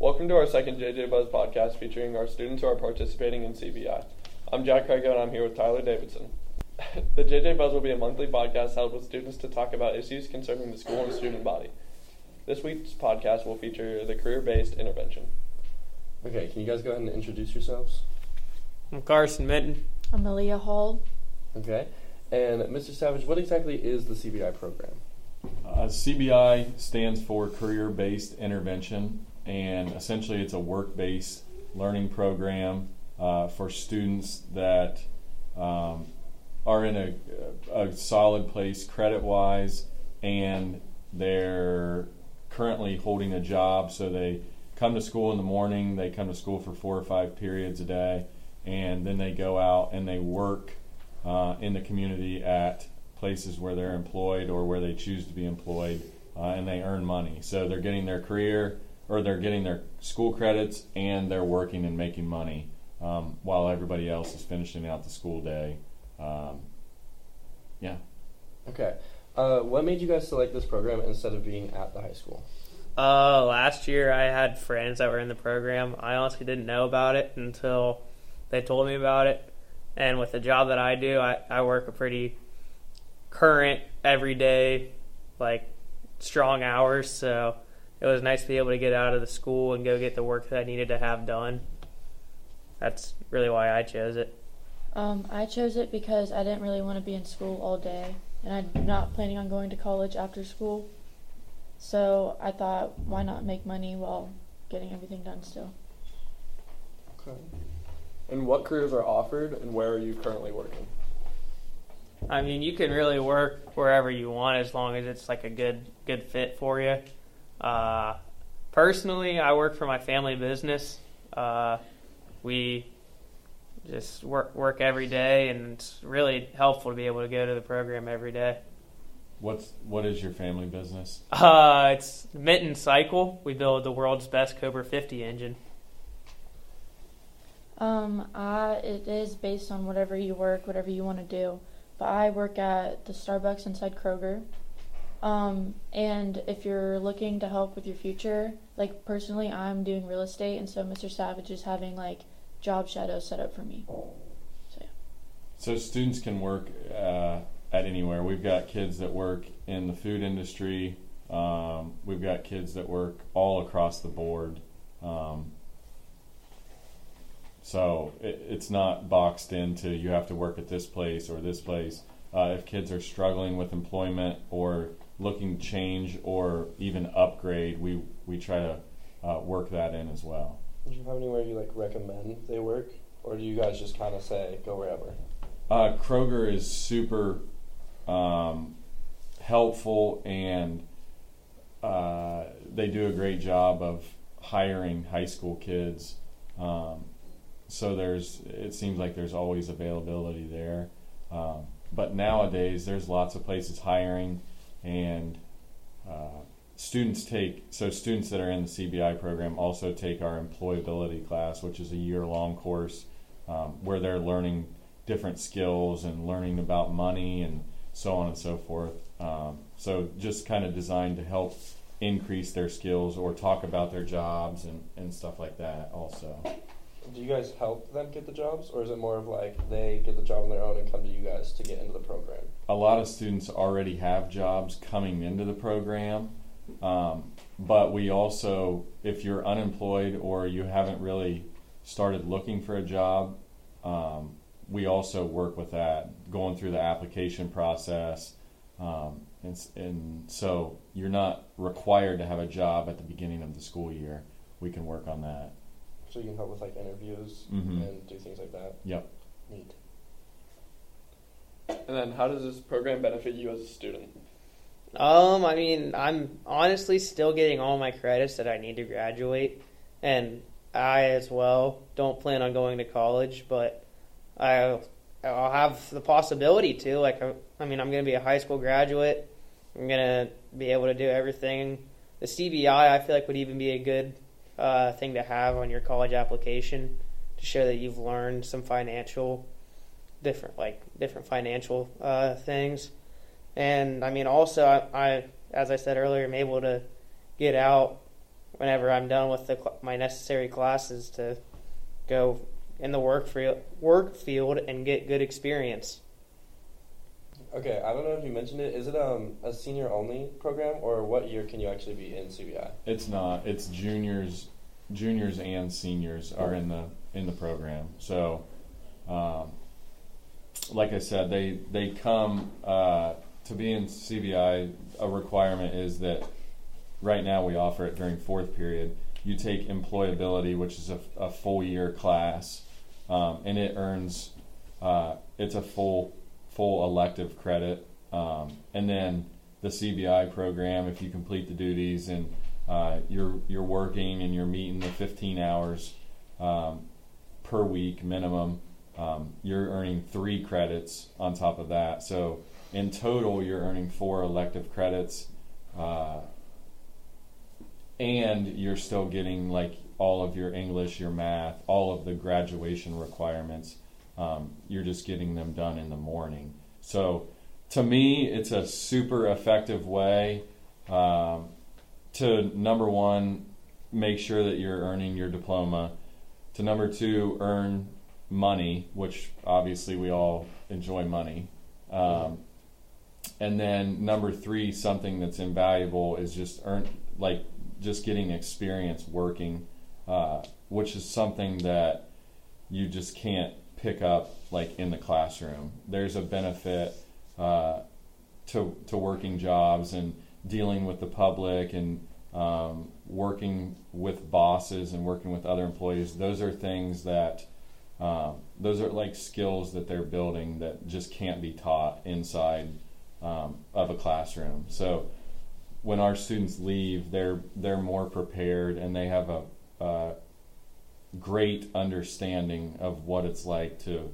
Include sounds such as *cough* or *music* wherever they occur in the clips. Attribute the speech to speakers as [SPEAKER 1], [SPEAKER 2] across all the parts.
[SPEAKER 1] Welcome to our second JJ Buzz podcast featuring our students who are participating in CBI. I'm Jack Craigo and I'm here with Tyler Davidson. *laughs* the JJ Buzz will be a monthly podcast held with students to talk about issues concerning the school and student body. This week's podcast will feature the career based intervention.
[SPEAKER 2] Okay, can you guys go ahead and introduce yourselves?
[SPEAKER 3] I'm Carson Minton.
[SPEAKER 4] I'm Amelia Hall.
[SPEAKER 2] Okay. And Mr. Savage, what exactly is the CBI program?
[SPEAKER 5] Uh, CBI stands for Career Based Intervention, and essentially it's a work based learning program uh, for students that um, are in a, a solid place credit wise and they're currently holding a job. So they come to school in the morning, they come to school for four or five periods a day, and then they go out and they work uh, in the community at places where they're employed or where they choose to be employed, uh, and they earn money. So they're getting their career or they're getting their school credits and they're working and making money um, while everybody else is finishing out the school day. Um, yeah.
[SPEAKER 2] Okay. Uh, what made you guys select this program instead of being at the high school?
[SPEAKER 3] Uh, last year I had friends that were in the program. I honestly didn't know about it until they told me about it. And with the job that I do, I, I work a pretty current, everyday, like strong hours. So it was nice to be able to get out of the school and go get the work that I needed to have done. That's really why I chose it.
[SPEAKER 4] Um, I chose it because I didn't really want to be in school all day, and I'm not planning on going to college after school. So I thought, why not make money while getting everything done still?
[SPEAKER 1] Okay. And what careers are offered and where are you currently working?
[SPEAKER 3] I mean, you can really work wherever you want as long as it's like a good good fit for you. Uh, personally, I work for my family business. Uh, we just work work every day, and it's really helpful to be able to go to the program every day.
[SPEAKER 5] What's what is your family business?
[SPEAKER 3] Uh, it's Mitten Cycle. We build the world's best Cobra 50 engine.
[SPEAKER 4] Um, I it is based on whatever you work, whatever you want to do. But I work at the Starbucks inside Kroger. Um, and if you're looking to help with your future, like personally, I'm doing real estate, and so Mr. Savage is having like job shadows set up for me. So yeah.
[SPEAKER 5] So students can work uh, at anywhere. We've got kids that work in the food industry. Um, we've got kids that work all across the board. Um, so it, it's not boxed into you have to work at this place or this place. Uh, if kids are struggling with employment or looking to change or even upgrade, we we try to uh, work that in as well.
[SPEAKER 2] Do you have anywhere you like recommend they work, or do you guys just kind of say go wherever?
[SPEAKER 5] Uh, Kroger is super um, helpful and uh, they do a great job of hiring high school kids. Um, so there's it seems like there's always availability there. Um, but nowadays there's lots of places hiring and uh, students take so students that are in the CBI program also take our employability class, which is a year long course um, where they're learning different skills and learning about money and so on and so forth. Um, so just kind of designed to help increase their skills or talk about their jobs and, and stuff like that also.
[SPEAKER 2] Do you guys help them get the jobs, or is it more of like they get the job on their own and come to you guys to get into the program?
[SPEAKER 5] A lot of students already have jobs coming into the program, um, but we also, if you're unemployed or you haven't really started looking for a job, um, we also work with that, going through the application process. Um, and, and so you're not required to have a job at the beginning of the school year. We can work on that.
[SPEAKER 2] So you can help with like interviews
[SPEAKER 5] Mhm.
[SPEAKER 2] and do things like that.
[SPEAKER 5] Yep.
[SPEAKER 2] Neat.
[SPEAKER 1] And then how does this program benefit you as a student?
[SPEAKER 3] Um, I mean, I'm honestly still getting all my credits that I need to graduate, and I as well don't plan on going to college, but I I'll have the possibility to. Like, I, I mean, I'm going to be a high school graduate. I'm going to be able to do everything. The CBI, I feel like, would even be a good uh, thing to have on your college application to show that you've learned some financial, different like different financial uh, things. And I mean, also, I, I, as I said earlier, I'm able to get out whenever I'm done with the my necessary classes to go in the work field, work field and get good experience.
[SPEAKER 2] Okay, I don't know if you mentioned it. Is it um a senior only program, or what year can you actually be in CBI?
[SPEAKER 5] It's not. It's juniors, juniors and seniors are in the in the program. So, um, like I said, they they come uh, to be in CBI. A requirement is that right now we offer it during fourth period. You take employability, which is a, a full year class, um, and it earns. Uh, it's a full full elective credit, um, and then the CBI program. If you complete the duties and uh, you're you're working and you're meeting the 15 hours um, per week minimum, um, you're earning three credits on top of that. So in total, you're earning four elective credits, uh, and you're still getting like all of your English, your math, all of the graduation requirements. Um, you're just getting them done in the morning. So to me, it's a super effective way um, to number one, make sure that you're earning your diploma. To number two, earn money, which obviously we all enjoy money. Um, and then number three, something that's invaluable is just earn like just getting experience working, uh, which is something that you just can't pick up like in the classroom. There's a benefit uh, to to working jobs and dealing with the public and um, working with bosses and working with other employees. Those are things that um, those are like skills that they're building that just can't be taught inside um, of a classroom. So when our students leave, they're they're more prepared and they have a, a great understanding of what it's like to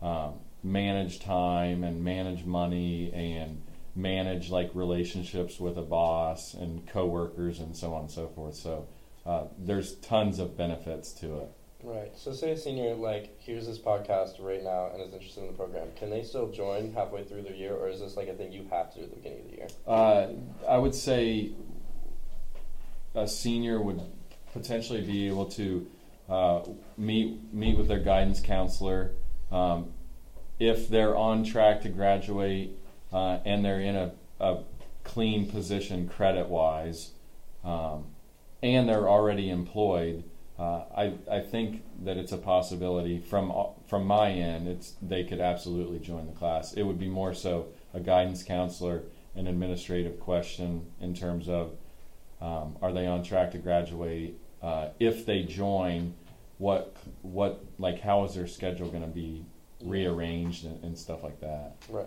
[SPEAKER 5] um, manage time and manage money and manage like relationships with a boss and coworkers and so on and so forth. So uh, there's tons of benefits to it.
[SPEAKER 2] Right. So say a senior like hears this podcast right now and is interested in the program. Can they still join halfway through the year, or is this like a thing you have to do at the beginning of the year?
[SPEAKER 5] Uh, I would say a senior would potentially be able to uh, meet meet with their guidance counselor um, if they're on track to graduate uh, and they're in a, a clean position credit wise, um, and they're already employed. Uh, I, I think that it's a possibility from from my end. It's they could absolutely join the class. It would be more so a guidance counselor, an administrative question in terms of um, are they on track to graduate? Uh, if they join, what what like how is their schedule going to be rearranged and, and stuff like that?
[SPEAKER 2] Right.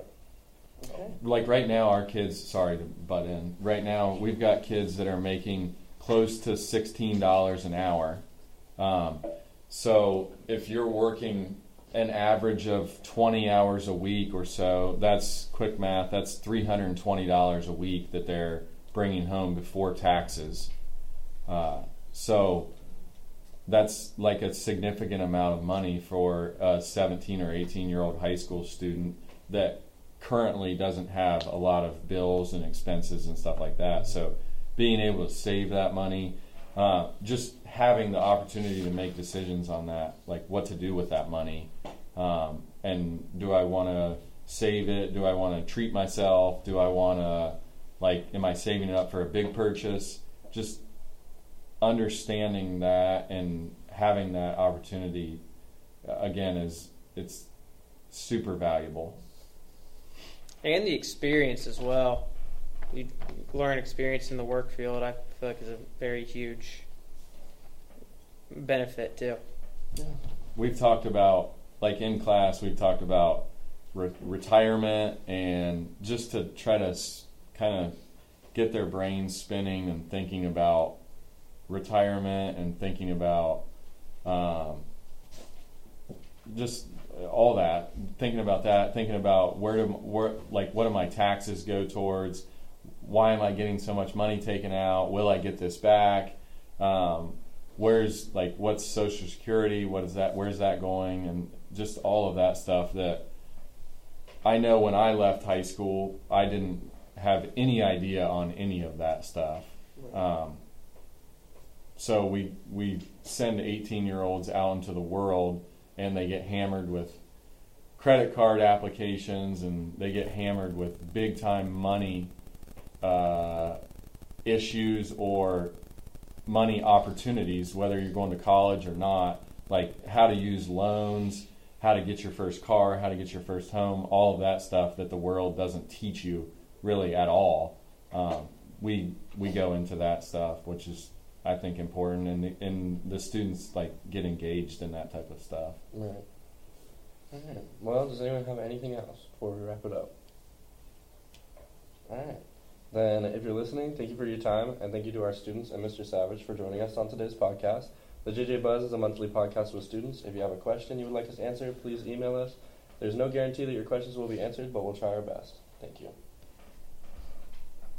[SPEAKER 2] Okay.
[SPEAKER 5] Like right now, our kids. Sorry to butt in. Right now, we've got kids that are making close to sixteen dollars an hour. Um, so if you're working an average of 20 hours a week or so, that's quick math. That's $320 a week that they're bringing home before taxes. Uh, so that's like a significant amount of money for a 17 or 18 year old high school student that currently doesn't have a lot of bills and expenses and stuff like that. So being able to save that money, uh, just having the opportunity to make decisions on that, like what to do with that money, um, and do I want to save it? Do I want to treat myself? Do I want to like, am I saving it up for a big purchase? Just understanding that and having that opportunity uh, again is it's super valuable.
[SPEAKER 3] And the experience as well. You learn experience in the work field. I feel like is a very huge benefit too.
[SPEAKER 5] We've talked about like in class we've talked about re- retirement and just to try to s- kind of get their brains spinning and thinking about retirement and thinking about um, just all that thinking about that thinking about where do where like what do my taxes go towards? Why am i getting so much money taken out? Will i get this back? Um, where's like what's social security? What is that where's that going? And just all of that stuff that i know when i left high school i didn't have any idea on any of that stuff. Um, so we we send 18 year olds out into the world and they get hammered with credit card applications and they get hammered with big time money uh, issues or money opportunities, whether you're going to college or not, like how to use loans, how to get your first car, how to get your first home, all of that stuff that the world doesn't teach you really at all. Um, we we go into that stuff, which is I think important, and the, and the students like get engaged in that type of stuff.
[SPEAKER 2] Right. All right. Well, does anyone have anything else before we wrap it up? All right. Then, if you're listening, thank you for your time, and thank you to our students and Mr. Savage for joining us on today's podcast. The JJ Buzz is a monthly podcast with students. If you have a question you would like us to answer, please email us. There's no guarantee that your questions will be answered, but we'll try our best. Thank you.